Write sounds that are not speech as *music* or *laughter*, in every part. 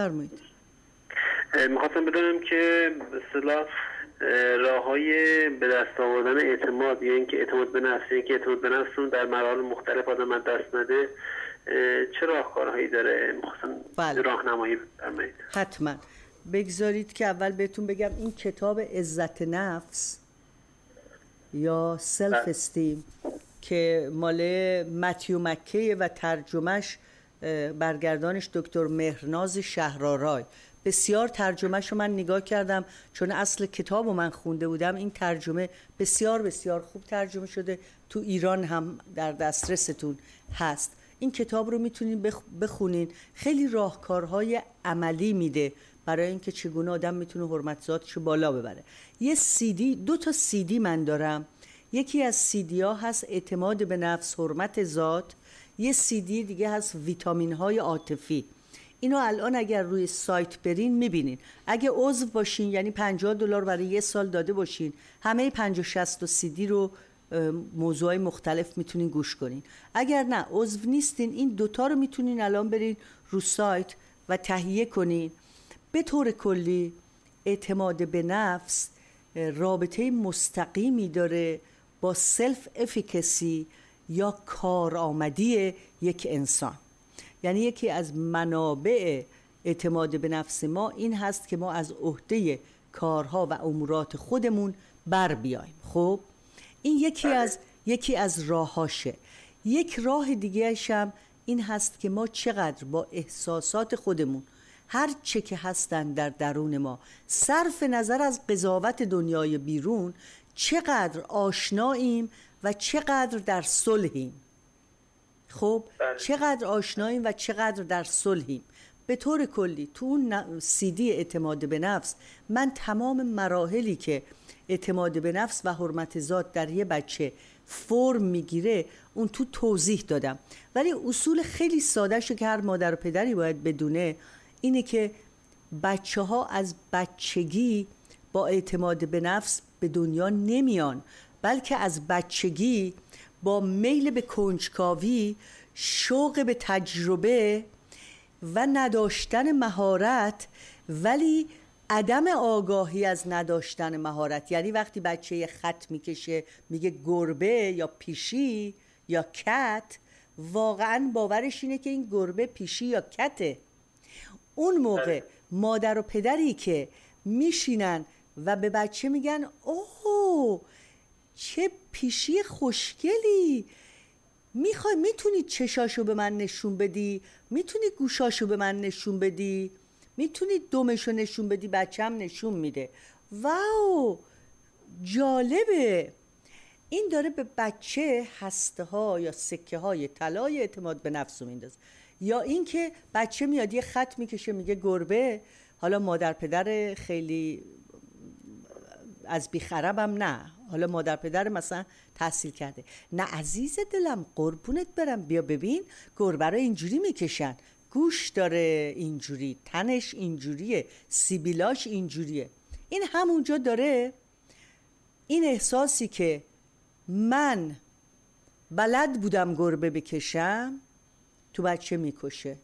فرمایید می‌خواستم بدونم که به راه های به دست آوردن اعتماد یا اینکه اعتماد به نفس که اعتماد به نفس در مراحل مختلف آدم از دست نده چه راهکارهایی داره می‌خواستم بله. راهنمایی بفرمایید حتما بگذارید که اول بهتون بگم این کتاب عزت نفس یا سلف بله. استیم که مال متیو مکه و ترجمهش برگردانش دکتر مهرناز شهرارای بسیار ترجمهش رو من نگاه کردم چون اصل کتاب رو من خونده بودم این ترجمه بسیار بسیار خوب ترجمه شده. تو ایران هم در دسترستون هست. این کتاب رو می‌تونین بخ- بخونین. خیلی راهکارهای عملی میده. برای اینکه چگونه آدم می‌تونه حرمت ذاتش بالا ببره. یه سیدی دو تا سیدی من دارم. یکی از سیدی ها هست اعتماد به نفس حرمت ذات. یه سیدی دیگه هست ویتامین های عاطفی. اینو الان اگر روی سایت برین می‌بینین. اگه عضو باشین یعنی 50 دلار برای یه سال داده باشین همه 50 60 تا سیدی رو اه، موضوعای مختلف می‌تونین گوش کنین. اگر نه عضو نیستین این دوتا رو می‌تونین الان برین رو سایت و تهیه کنین. به طور کلی اعتماد به نفس رابطه مستقیمی داره با سلف افیکسی یا کارآمدی یک انسان. یعنی یکی از منابع اعتماد به نفس ما این هست که ما از عهده کارها و امورات خودمون بر بیایم خب؟ این یکی از یکی از راهاشه. یک راه دیگه هم این هست که ما چقدر با احساسات خودمون هر چه که هستن در درون ما صرف نظر از قضاوت دنیای بیرون چقدر آشناییم و چقدر در صلحیم. خب بله. چقدر آشناییم و چقدر در صلحیم. به طور کلی تو اون ن- سیدی اعتماد به نفس من تمام مراحلی که اعتماد به نفس و حرمت ذات در یه بچه فرم می‌گیره اون تو توضیح دادم. ولی اصول خیلی ساده شو که هر مادر و پدری باید بدونه اینه که بچه ها از بچگی با اعتماد به نفس به دنیا نمیان. بلکه از بچگی با میل به کنجکاوی شوق به تجربه و نداشتن مهارت ولی عدم آگاهی از نداشتن مهارت. یعنی وقتی بچه یه خط می‌کشه میگه گربه یا پیشی یا کت واقعا باورش اینه که این گربه پیشی یا کته. اون موقع مادر و پدری که میشینن و به بچه میگن اوه چه پیشی خوشگلی. می‌خوای می‌تونی چشاشو به من نشون بدی؟ می‌تونی گوشاشو به من نشون بدی؟ می‌تونی دمشو نشون بدی؟ بچم نشون میده. واو! جالبه! این داره به بچه هسته ها یا سکه های طلای اعتماد به نفس رو میندازه. یا اینکه بچه میاد یه خط می‌کشه میگه گربه. حالا مادر پدر خیلی از بیخربم نه. حالا مادر پدر مثلا تحصیل کرده. نه عزیز دلم قربونت برم. بیا ببین گربه رو اینجوری می‌کشن. گوش داره اینجوری. تنش اینجوریه. سیبیلاش اینجوریه. این همونجا داره این احساسی که من بلد بودم گربه بکشم تو بچه می‌کشه.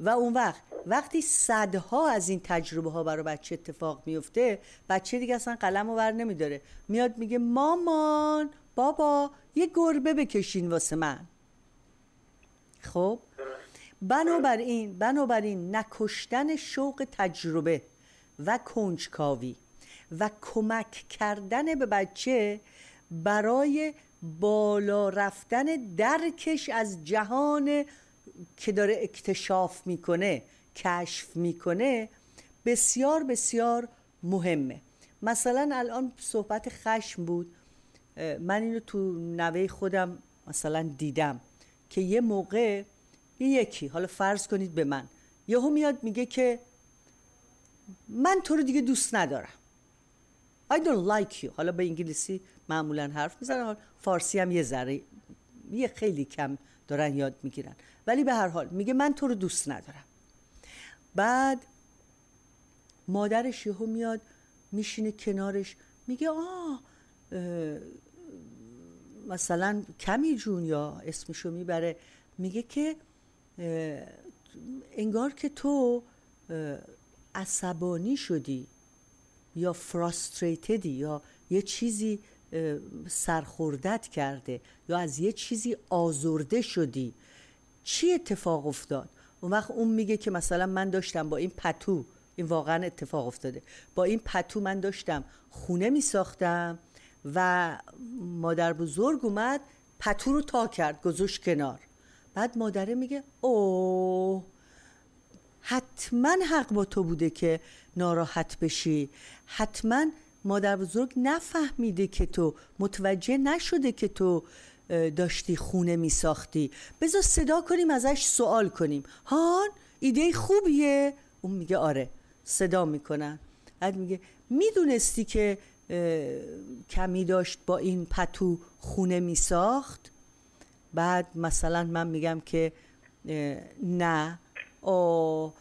و اون وقت وقتی صدها از این تجربه ها برای بچه اتفاق میفته بچه دیگه اصلا قلم و ور نمیداره. میاد میگه مامان بابا یه گربه بکشین واسه من. خب؟ بنابراین بنابراین نکشتن شوق تجربه و کنجکاوی و کمک کردن به بچه برای بالا رفتن درکش از جهان که داره اکتشاف می‌کنه کشف می‌کنه بسیار بسیار مهمه. مثلا الان صحبت خشم بود. من اینو تو نوه خودم مثلا دیدم که یه موقع یکی حالا فرض کنید به من یهو میاد میگه که من تو رو دیگه دوست ندارم. I don't like you. حالا به انگلیسی معمولا حرف حالا فارسی هم یه ذره یه خیلی کم دارن یاد می‌گیرن. ولی به هر حال میگه من تو رو دوست ندارم. بعد مادرش یهو میاد میشینه کنارش میگه آه مثلا کمی جون یا اسمشو می‌بره. میگه که انگار که تو عصبانی شدی یا فراستریتدی یا یه چیزی سرخوردت کرده یا از یه چیزی آزرده شدی. چی اتفاق افتاد؟ اون وقت اون میگه که مثلا من داشتم با این پتو این واقعا اتفاق افتاده. با این پتو من داشتم خونه میساختم و مادر بزرگ اومد پتو رو تا کرد گذاشت کنار. بعد مادره میگه اوه حتما حق با تو بوده که ناراحت بشی. حتما مادر بزرگ نفهمیده که تو متوجه نشده که تو داشتی خونه می ساختی بذار صدا کنیم ازش سوال کنیم. هان ایده خوبیه؟ اون میگه آره صدا می‌کنن. بعد میگه می‌دونستی که کمی داشت با این پتو خونه می ساخت بعد مثلا من میگم که نه. او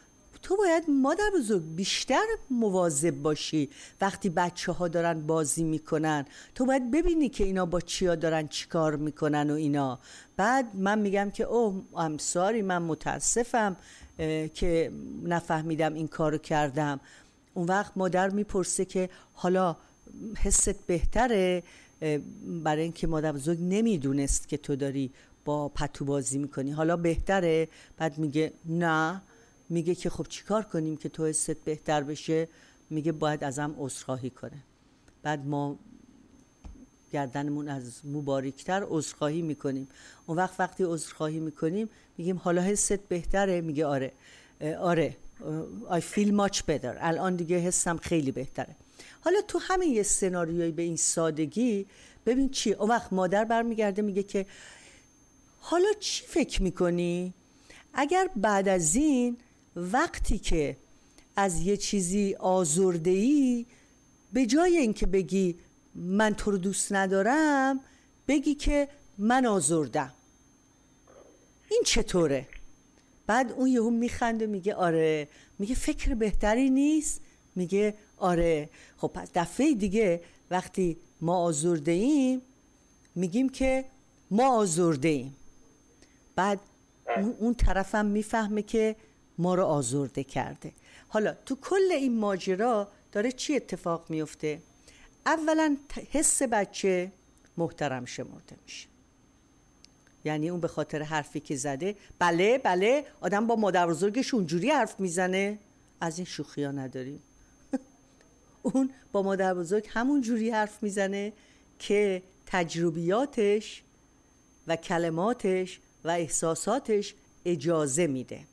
تو باید مادر بزرگ بیشتر مواظب باشی. وقتی بچه ها دارن بازی می‌کنن تو باید ببینی که اینا با چیا دارن چیکار می‌کنن و اینا. بعد من میگم که او امساری من متاسفم که نفهمیدم این کارو کردم. اون وقت مادر می‌پرسه که حالا حست بهتره برای اینکه مادر بزرگ نمی‌دونست که تو داری با پتو بازی می‌کنی. حالا بهتره؟ بعد میگه نه. میگه که خب چیکار کنیم که تو حست بهتر بشه؟ میگه باید ازم عذرخواهی کنه. بعد ما گردنمون از مبارکتر عذرخواهی می‌کنیم. اون وقت وقتی عذرخواهی می‌کنیم میگیم حالا حست بهتره؟ میگه آره. آره. I feel much better. الان دیگه حسم خیلی بهتره. حالا تو همین یه سناریوی به این سادگی ببین چی؟ اون وقت مادر برمیگرده میگه که حالا چی فکر می‌کنی؟ اگر بعد از این وقتی که از یه چیزی آزرده ای به جای اینکه بگی من تو رو دوست ندارم بگی که من آزردم. این چطوره؟ بعد اون یهو میخنده میگه آره. میگه فکر بهتری نیست؟ میگه آره. خب پس دفعه دیگه وقتی ما آزرده ایم میگیم که ما آزرده ایم بعد اون طرفم می‌فهمه که ما رو آزرده کرده. حالا تو کل این ماجرا داره چی اتفاق میفته؟ اولا حس بچه محترم شمرده میشه. یعنی اون به خاطر حرفی که زده بله بله آدم با مادر بزرگش اونجوری حرف می‌زنه. از این شوخی ها نداریم. *laughs* اون با مادر بزرگ همون جوری حرف می‌زنه که تجربیاتش و کلماتش و احساساتش اجازه میده.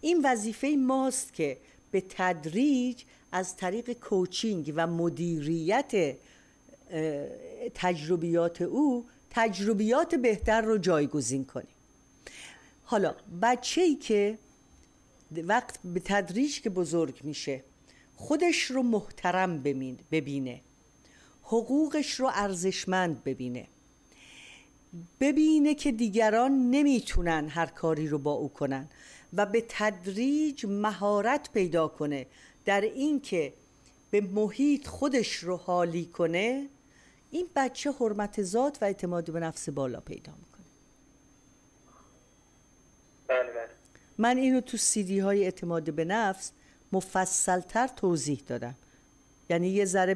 این وظیفه ماست که به تدریج از طریق کوچینگ و مدیریت تجربیات او تجربیات بهتر رو جایگزین کنیم. حالا بچه ای که وقت به تدریج که بزرگ میشه خودش رو محترم ببینه. حقوقش رو ارزشمند ببینه. ببینه که دیگران نمی‌تونن هر کاری رو با او کنن. و به تدریج مهارت پیدا کنه. در اینکه به محیط خودش رو حالی کنه این بچه حرمت ذات و اعتماد به نفس بالا پیدا می‌کنه. بله بله. من اینو تو سیدی های اعتماد به نفس مفصلتر توضیح دادم. یعنی یه ذره